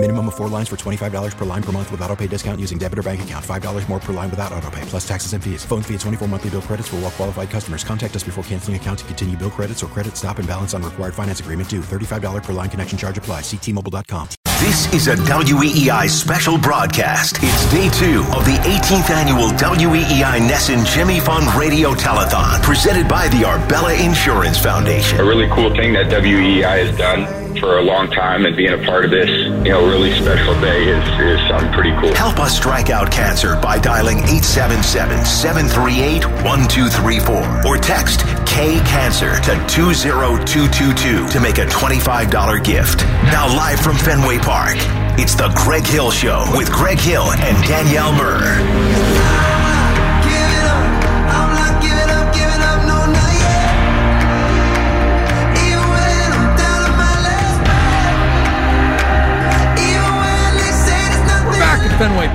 Minimum of four lines for $25 per line per month with auto pay discount using debit or bank account. $5 more per line without auto pay, plus taxes and fees. Phone fee at 24 monthly bill credits for all well qualified customers. Contact us before canceling account to continue bill credits or credit stop and balance on required finance agreement due. $35 per line connection charge apply. Ctmobile.com. This is a WEEI special broadcast. It's day two of the 18th annual WEEI NESN Jimmy Fund Radio Telethon, presented by the Arbella Insurance Foundation. A really cool thing that WEEI has done for a long time and being a part of this, you know, really special day is, is something pretty cool. Help us strike out cancer by dialing 877-738-1234 or text K-Cancer to 20222 to make a $25 gift. Now live from Fenway Park, it's the Greg Hill Show with Greg Hill and Danielle Murr.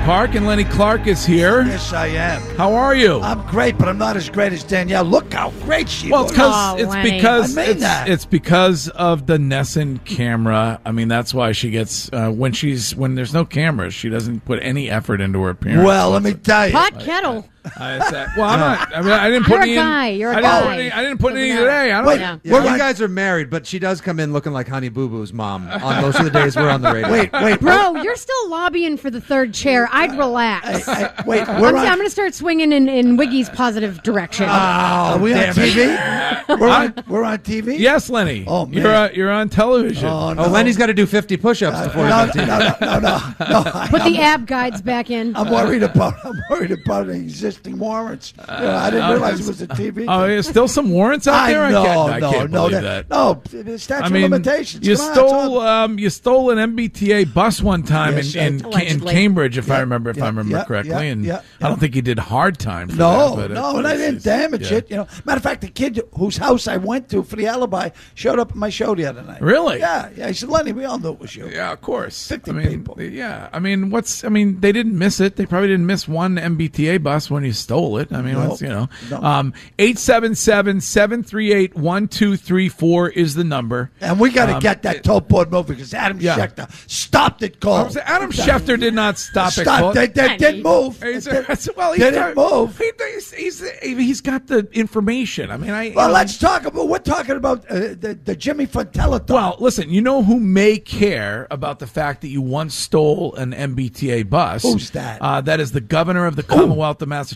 Park, and Lenny Clark is here. Yes, I am. How are you? I'm great, but I'm not as great as Danielle. Look how great she well, looks. it's because Oh, it's Lenny. because I mean it's, that. it's because of the NESN camera. I mean, that's why she gets uh, when she's when there's no cameras, she doesn't put any effort into her appearance. well, let me tell you. Pot kettle. I said, well, I'm not. I mean, I didn't put You're a any. in- guy, you're a I didn't guy. put any, I didn't put any Doesn't matter. today. I don't. Wait, Yeah. we're you on- guys are married, but she does come in looking like Honey Boo Boo's mom on most of the days we're on the radio. Wait, wait, Bro, you're still lobbying for the third chair. I'd relax. Hey, wait, I'm, we're I'm on. going to start swinging in, in Wiggy's positive direction. Oh, are we on TV? we're on. We're on TV. Yes, Lenny. Oh, man. you're uh, you're on television. Oh, no. Oh, Lenny's got to do 50 push-ups before no, he's no, on no, TV. no, no, no, no. I- Put the ab guides back in. I'm worried about. I'm worried about existing warrants. You know, I didn't realize it was a TV. Oh, there's still some warrants out I there. know, I can't, I can't no, believe that. no. Statute I mean, of limitations. you Come stole on. um, you stole an MBTA bus one time Yes, in, in, in Cambridge, if I remember if yeah, I remember yeah, correctly, and I don't think he did hard time. For No, that, but no, and I didn't damage it. You know, matter of fact, the kid whose house I went to for the alibi showed up at my show the other night. Really? Yeah, yeah. He said, "Lenny, we all knew it was you." Yeah, of course. 50 I mean, people. Yeah, I mean, what's? I mean, they didn't miss it. They probably didn't miss one MBTA bus when you stole it. I mean, No. you know, No. um, 877-738-1234 is the number. And we got to Um, get that tote board moving because Adam Yeah. Schefter stopped it I cold. was- Adam Schefter did not stop it. Stop. Colt. They, they didn't move. He's, well, he's they didn't move. He, he's, he's, he's got the information. I mean, I. Well, um, let's talk about. We're talking about uh, the, the Jimmy Fontella. Well, listen. You know who may care about the fact that you once stole an MBTA bus? Who's that? Uh, that is the governor of the Commonwealth of Massachusetts.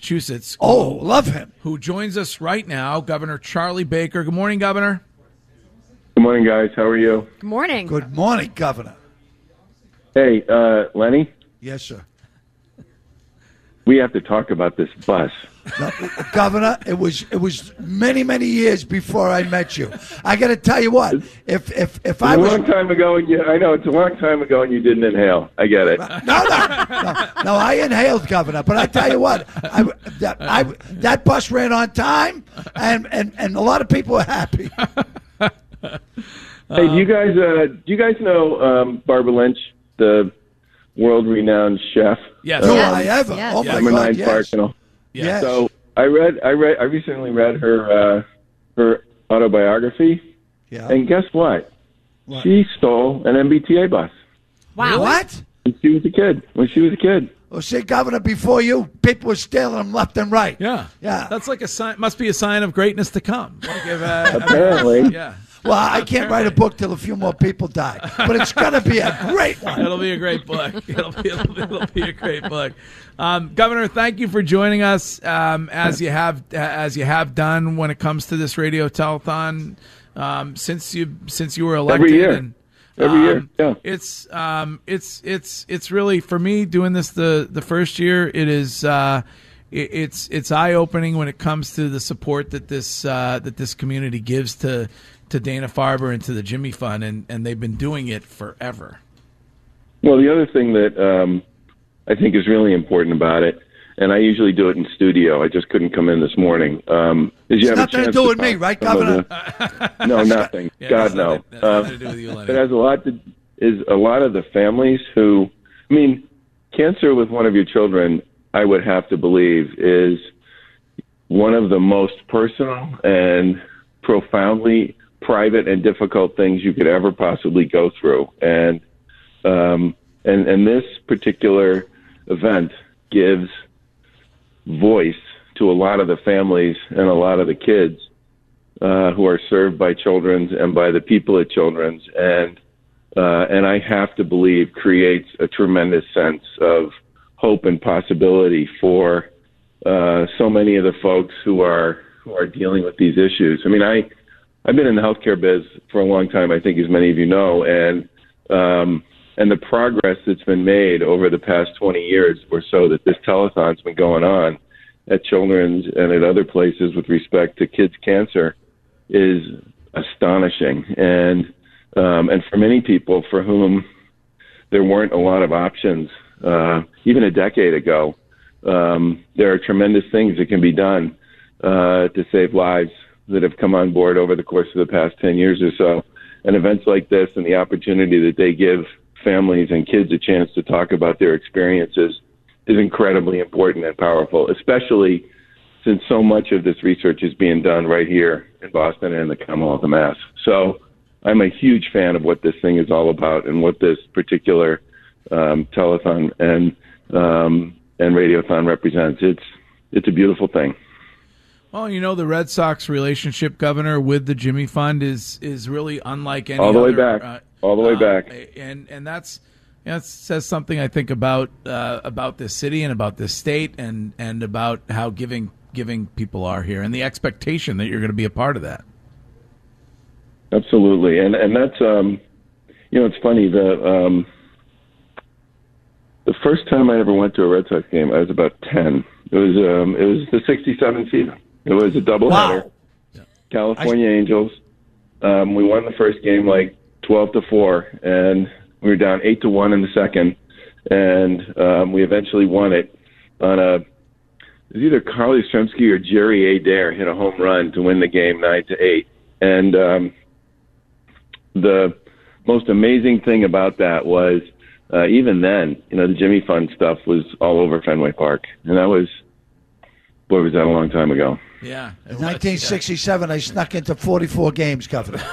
Oh, love him. who joins us right now, Governor Charlie Baker. Good morning, Governor. Good morning, guys. How are you? Good morning. Good morning, Governor. Hey, uh, Lenny, Yes, sir. we have to talk about this bus. No, Governor, it was it was many many years before I met you. I got to tell you what. If if if It's I a was long time ago, and you, I know it's a long time ago, and you didn't inhale. I get it. no, no, no, no, I inhaled, Governor. But I tell you what, I, that, I, that bus ran on time, and, and, and a lot of people were happy. Hey, do you guys uh, do you guys know um, Barbara Lynch, the world-renowned chef? Yes. Do Yes, I ever? yes. Oh my Number God! nine Yes. Park and all. Yes. So I read, I read, I recently read her uh, her autobiography, yeah. and guess what? What? She stole an MBTA bus Wow. What? when she was a kid. When she was a kid. Well, see, Governor, before you, people were stealing them left and right. Yeah, Yeah. That's like a sign. Must be a sign of greatness to come. Like if, uh, Apparently. yeah. Well, I can't write a book till a few more people die, but it's going to be a great one. It'll be a great book. It'll be, it'll be, it'll be a great book. Um, Governor, thank you for joining us um, as you have as you have done when it comes to this radio telethon um, since you since you were elected. Every year. And, Every year, um, yeah. It's um, it's it's it's really for me doing this the the first year. It is. Uh, it, it's it's eye opening when it comes to the support that this uh, that this community gives to to Dana Farber and to the Jimmy Fund, and, and they've been doing it forever. Well, the other thing that um, I think is really important about it, and I usually do it in studio. I just couldn't come in this morning. Um, is you It's have a nothing to chance do with talk me, right, some of Governor? the- no, nothing. Yeah, God that's no. nothing- that's nothing to do with you, it has a lot to is a lot of the families who, I mean, cancer with one of your children, I would have to believe, is one of the most personal and profoundly private and difficult things you could ever possibly go through. And um, and and this particular event gives voice to a lot of the families and a lot of the kids uh, who are served by Children's and by the people at Children's, and uh, and I have to believe creates a tremendous sense of hope and possibility for uh, so many of the folks who are who are dealing with these issues. I mean, I I've been in the healthcare biz for a long time. I think, as many of you know, and um, and the progress that's been made over the past 20 years or so that this telethon's been going on at Children's and at other places with respect to kids' cancer is astonishing. And um, and for many people for whom there weren't a lot of options, uh, even a decade ago, um, there are tremendous things that can be done uh, to save lives that have come on board over the course of the past 10 years or so. And events like this and the opportunity that they give families and kids a chance to talk about their experiences is incredibly important and powerful, especially since so much of this research is being done right here in Boston and the Commonwealth of Mass. So I'm a huge fan of what this thing is all about and what this particular um, telethon and um, and radiothon represents. It's it's a beautiful thing. Well, you know the Red Sox relationship, Governor, with the Jimmy Fund is is really unlike any all the way back, uh, all the way uh, back, and and that's that says something I think about uh, about this city and about this state and and about how giving giving people are here and the expectation that you're going to be a part of that. Absolutely, and and that's um, you know it's funny the um, the first time I ever went to a Red Sox game I was about ten. It was um, it was the '67 season. It was a doubleheader. Wow. California Angels. Um, we won the first game like twelve to four, and we were down eight to one in the second, and um, we eventually won it on a. It was either Carly Yastrzemski or Jerry Adair hit a home run to win the game nine to eight, and um, the most amazing thing about that was uh, even then, you know, the Jimmy Fund stuff was all over Fenway Park, and that was boy was that a long time ago. Yeah, In 1967, I snuck into 44 games, Governor.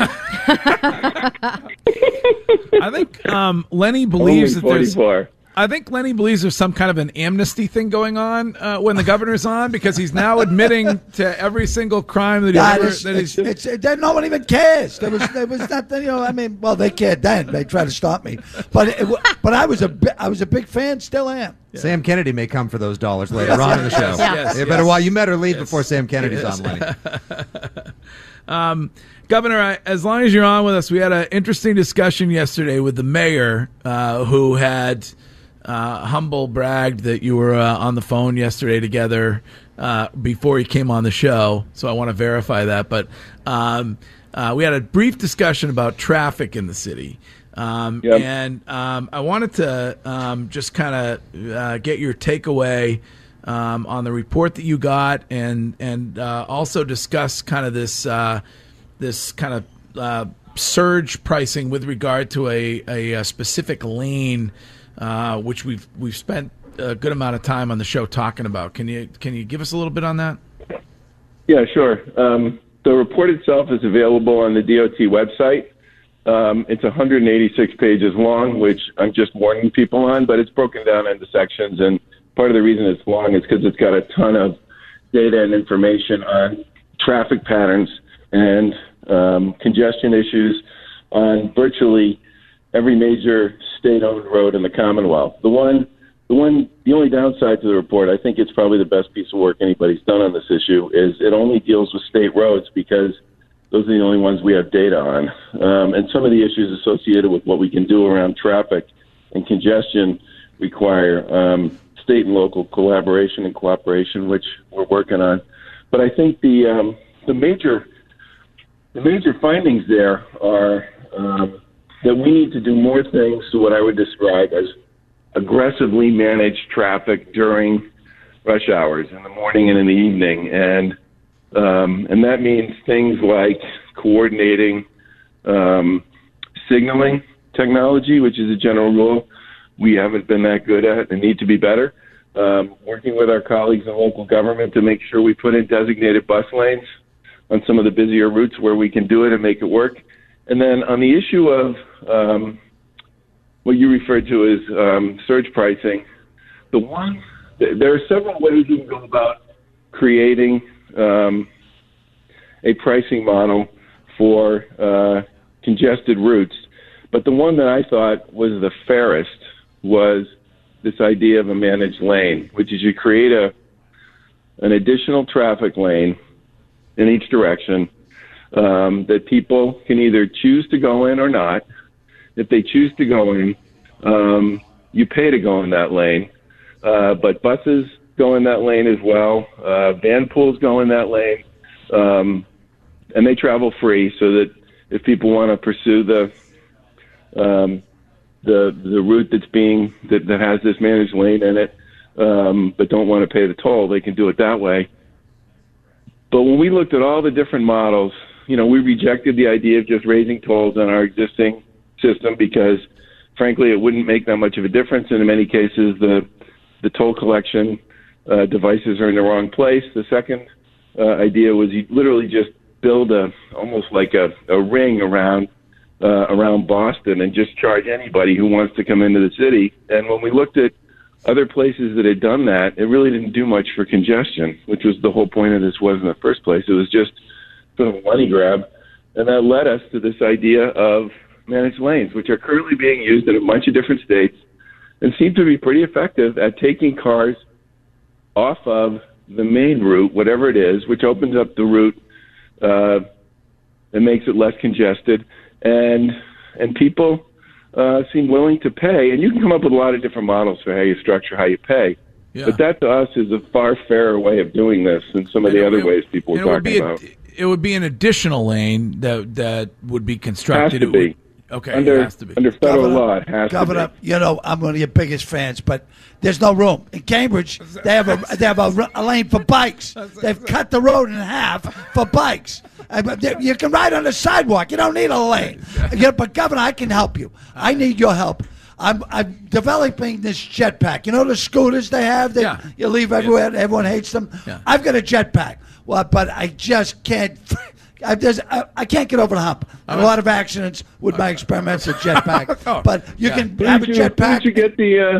I think um, Lenny believes Only that there's. 44. I think Lenny believes there's some kind of an amnesty thing going on uh, when the governor's on because he's now admitting to every single crime that he That ever is, that it's, he's. it's, it, no one even cares. There was, there was nothing. You know, I mean, well, they cared then. They tried to stop me, but it, but I was a bi- I was a big fan. Still am. Sam Kennedy may come for those dollars later on in the show. Yes, you better yes. well, you better leave before Sam Kennedy's on, Lenny. Um, Governor, I, as long as you're on with us, we had an interesting discussion yesterday with the mayor, uh, who had uh, humble bragged that you were uh, on the phone yesterday together uh, before he came on the show. So I want to verify that. But um, uh, we had a brief discussion about traffic in the city. Um, Yep. And um, I wanted to um, just kind of uh, get your takeaway um, on the report that you got, and and uh, also discuss kind of this uh, this kind of uh, surge pricing with regard to a, a, a specific lane, uh, which we've we've spent a good amount of time on the show talking about. Can you can you give us a little bit on that? Yeah, sure. Um, the report itself is available on the DOT website. Um, it's 186 pages long, which I'm just warning people on, but it's broken down into sections. And part of the reason it's long is because it's got a ton of data and information on traffic patterns and um, congestion issues on virtually every major state-owned road in the Commonwealth. The one, the one, the only downside to the report, I think it's probably the best piece of work anybody's done on this issue, is it only deals with state roads because those are the only ones we have data on. Um, and some of the issues associated with what we can do around traffic and congestion require um, state and local collaboration and cooperation, which we're working on. But I think the um, the major the major findings there are um, that we need to do more things to what I would describe as aggressively manage traffic during rush hours in the morning and in the evening, and um, and that means things like coordinating um, signaling technology, which is a general rule we haven't been that good at and need to be better. Um, working with our colleagues in local government to make sure we put in designated bus lanes on some of the busier routes where we can do it and make it work. And then on the issue of um, what you referred to as um, surge pricing, the one there are several ways you can go about creating um, a pricing model for uh, congested routes. But the one that I thought was the fairest was this idea of a managed lane, which is you create a an additional traffic lane in each direction um, that people can either choose to go in or not. If they choose to go in, um, you pay to go in that lane. Uh, but buses go in that lane as well. Uh, van pools go in that lane, um, and they travel free. So that if people want to pursue the um, the the route that's being that, that has this managed lane in it, um, but don't want to pay the toll, they can do it that way. But when we looked at all the different models, you know, we rejected the idea of just raising tolls on our existing system because, frankly, it wouldn't make that much of a difference. And in many cases, the the toll collection uh, devices are in the wrong place. The second uh, idea was you literally just build a almost like a, a ring around uh, around Boston and just charge anybody who wants to come into the city. And when we looked at other places that had done that, it really didn't do much for congestion, which was the whole point of this was in the first place. It was just sort of a money grab. And that led us to this idea of managed lanes, which are currently being used in a bunch of different states and seem to be pretty effective at taking cars off of the main route, whatever it is, which opens up the route uh, and makes it less congested. And and people uh, seem willing to pay. And you can come up with a lot of different models for how you structure how you pay. Yeah. But that to us is a far fairer way of doing this than some of the other ways people were And would talking be a- about. It would be an additional lane that that would be constructed. Has to It would- okay, Under- it has to be. under federal Governor- law, it has to Governor, be. you know I'm one of your biggest fans, but there's no room in Cambridge. They have a they have a, r- a lane for bikes. They've cut the road in half for bikes. But they- You can ride on the sidewalk. You don't need a lane. Yeah, but Governor, I can help you. I need your help. I'm, I'm developing this jetpack. You know the scooters they have that Yeah. you leave everywhere. and Everyone hates them. Yeah. I've got a jetpack. Well, but I just can't. I, there's, I, I can't get over the hump. A lot of accidents with my experimental jetpack. Oh, but you yeah. can Who have a did you, who jetpack. did you get the uh,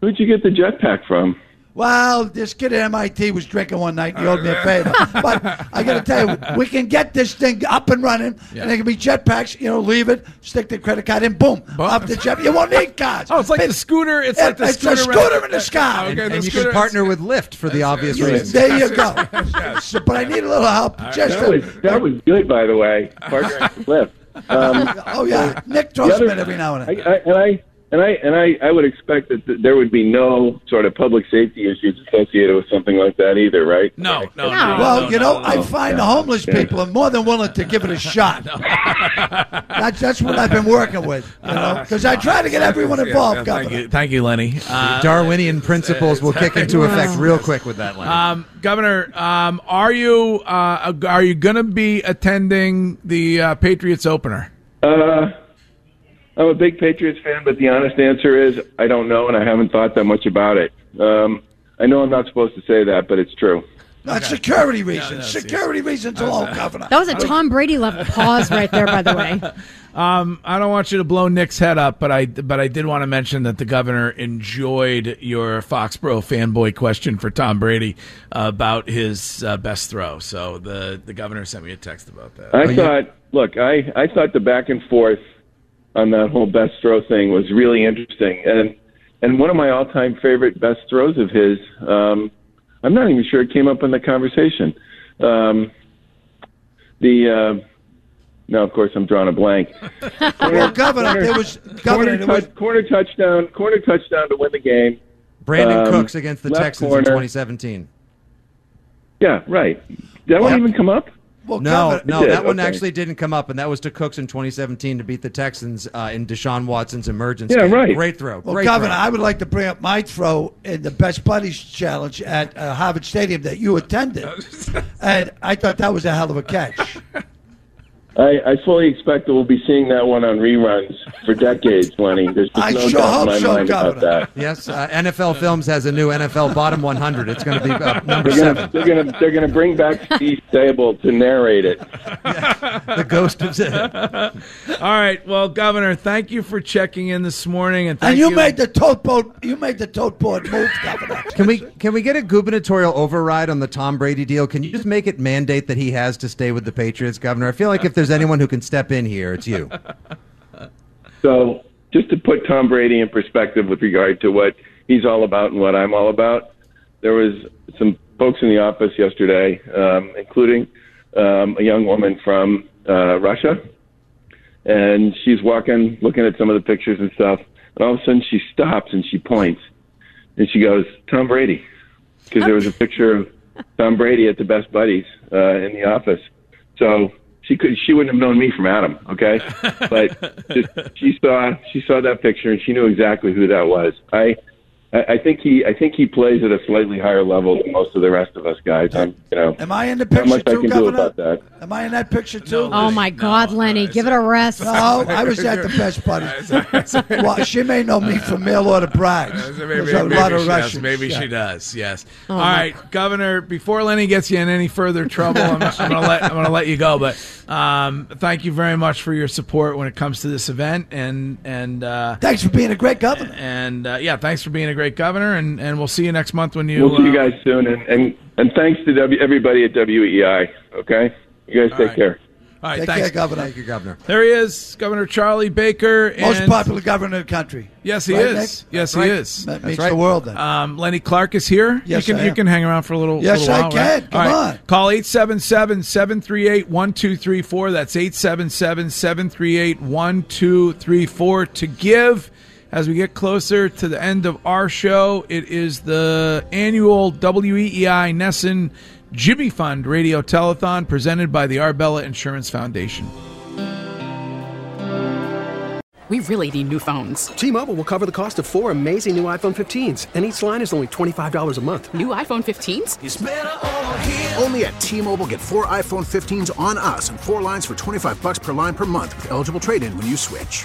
who'd you get the jetpack from? Well, this kid at MIT was drinking one night. and He owed me a favor. but I got to tell you, we can get this thing up and running, Yeah. and it can be jetpacks. You know, leave it, stick the credit card in, boom, off the jet. You won't need cards. Oh, it's like the scooter. It's Yeah, like the it's scooter. a scooter in the sky. Okay, the and you scooter- can partner with Lyft for the obvious Yeah, reasons. there you go. So, but I need a little help. Just That was that was good, by the way. Partnering with Lyft. Um, oh yeah, Nick the throws other- every now and I, then. I, and I and I and I, I would expect that th- there would be no sort of public safety issues associated with something like that either, right? No, no, no. well, no, you know, no. I find the homeless people are more than willing to give it a shot. that's that's what I've been working with, you know, because I try to get everyone involved, Thank Governor. you, thank you, Lenny. Uh, Darwinian principles will kick into effect real quick with that line. Um, Governor, um, are you uh, are you going to be attending the uh, Patriots opener? Uh, I'm a big Patriots fan, but the honest answer is I don't know, and I haven't thought that much about it. Um, I know I'm not supposed to say that, but it's true. Not security reasons. no, security reasons alone, Governor. That was a Tom Brady level pause right there, by the way. Um, I don't want you to blow Nick's head up, but I but I did want to mention that the governor enjoyed your Foxborough fanboy question for Tom Brady uh, about his uh, best throw. So the the governor sent me a text about that. I thought, look, I, I thought the back and forth on that whole best throw thing was really interesting, and and one of my all time favorite best throws of his. Um, I'm not even sure it came up in the conversation. Um, the uh, no, of course I'm drawing a blank. Well, Governor, there was Governor. corner, There was, touch, corner touchdown, corner touchdown to win the game. Brandin um, Cooks against the Texans in 2017. Yeah, right. Did that one Well- even come up? Well, No, Governor, no, did, that one okay. actually didn't come up, and that was to Cooks in 2017 to beat the Texans uh, in Deshaun Watson's emergence. Yeah, right. Great throw. Well, Great Governor, throw. I would like to bring up my throw in the Best Buddies Challenge at uh, Harvard Stadium that you attended, and I thought that was a hell of a catch. I, I fully expect that we'll be seeing that one on reruns for decades, Lenny. There's just I no sure doubt in hope my so, mind about Governor. that. Yes, uh, NFL Films has a new NFL Bottom 100. It's going to be uh, number They're gonna, seven. they're gonna they're gonna bring back Steve Sabol to narrate it. The ghost of it. All right. Well, Governor, thank you for checking in this morning, and thank And you, made the tote boat. You made the tote board move, Governor. Can we can we get a gubernatorial override on the Tom Brady deal? Can you just make it mandate that he has to stay with the Patriots, Governor? I feel like if there's anyone who can step in here, it's you. So, just to put Tom Brady in perspective with regard to what he's all about and what I'm all about, there was some folks in the office yesterday, um, including um, a young woman from uh, Russia, and she's walking, looking at some of the pictures and stuff, and all of a sudden she stops and she points, and she goes, "Tom Brady," because there was a picture of Tom Brady at the Best Buddies uh, in the office. So she could she wouldn't have known me from Adam, okay? But just, she saw she saw that picture and she knew exactly who that was. I I I think he I think he plays at a slightly higher level than most of the rest of us guys. I'm you know Am I in the not picture much I too, can do about that. Am I in that picture too? Oh my God, Lenny, give it a rest. No, I was at the best buddy. well, she may know me from mail order brags. Maybe, There's a maybe lot of she does. Russians. Maybe yeah. she does. Yes. Oh, All my right, Governor. Before Lenny gets you in any further trouble, I'm, I'm going to let I'm going to let you go. But um, thank you very much for your support when it comes to this event, and and uh, Thanks for being a great governor. and uh, yeah, thanks for being a great governor, and, and we'll see you next month when you. We'll see you uh, guys soon, and and, and thanks to w, everybody at WEEI. Okay, you guys take right. care. All right, Take thanks. care, Governor. Thank you, Governor. There he is, Governor Charlie Baker. Most and- popular governor in the country. Yes, he Right, is. Nick? Yes, right. he is. That means right. the world then. Um, Lenny Clark is here. Yes, you can I you can hang around for a little. Yes, little I while, can. right? Come All right. on. Call 877-738-1234. That's 877-738-1234 to give. As we get closer to the end of our show, it is the annual WEEI NESN Jimmy Fund Radio Telethon presented by the Arbella Insurance Foundation. We really need new phones. T-Mobile will cover the cost of four amazing new iPhone 15s, and each line is only $25 a month. New iPhone 15s? Only at T-Mobile, get four iPhone 15s on us and four lines for 25 bucks per line per month with eligible trade-in when you switch.